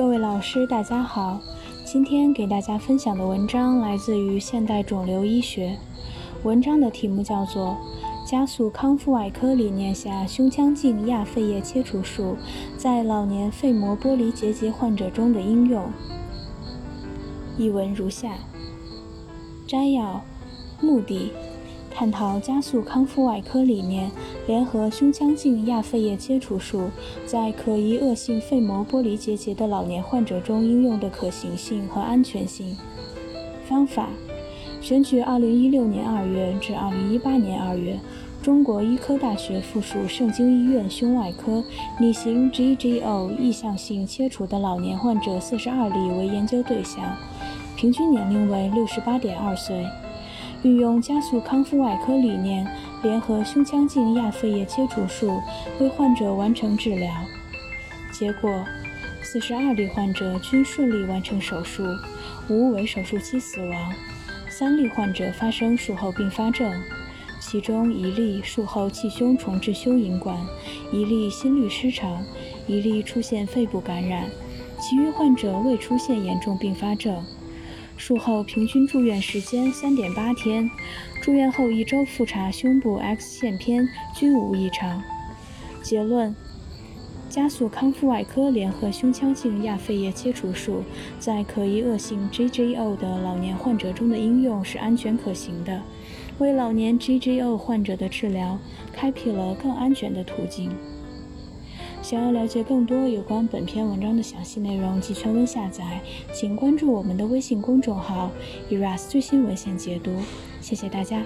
各位老师，大家好。今天给大家分享的文章来自于《现代肿瘤医学》，文章的题目叫做《加速康复外科理念下胸腔镜亚肺叶切除术在老年肺膜剥离结节患者中的应用》。译文如下：摘要，目的。探讨加速康复外科理念联合胸腔镜亚肺叶切除术在可疑恶性肺膜剥离结节的老年患者中应用的可行性和安全性。方法：选取2016年2月至2018年2月中国医科大学附属盛京医院胸外科拟行 GGO 意向性切除的老年患者42例为研究对象，平均年龄为68.2岁。运用加速康复外科理念，联合胸腔镜亚肺叶切除术为患者完成治疗。结果，四十二例患者均顺利完成手术，无为手术期死亡。三例患者发生术后并发症，其中一例术后气胸重置胸引管，一例心律失常，一例出现肺部感染，其余患者未出现严重并发症。术后平均住院时间三点八天，住院后一周复查胸部 X 线片均无异常。结论：加速康复外科联合胸腔镜亚肺叶切除术在可疑恶性 GGO 的老年患者中的应用是安全可行的，为老年 GGO 患者的治疗开辟了更安全的途径。想要了解更多有关本篇文章的详细内容及全文下载，请关注我们的微信公众号 “eras 最新文献解读”。谢谢大家。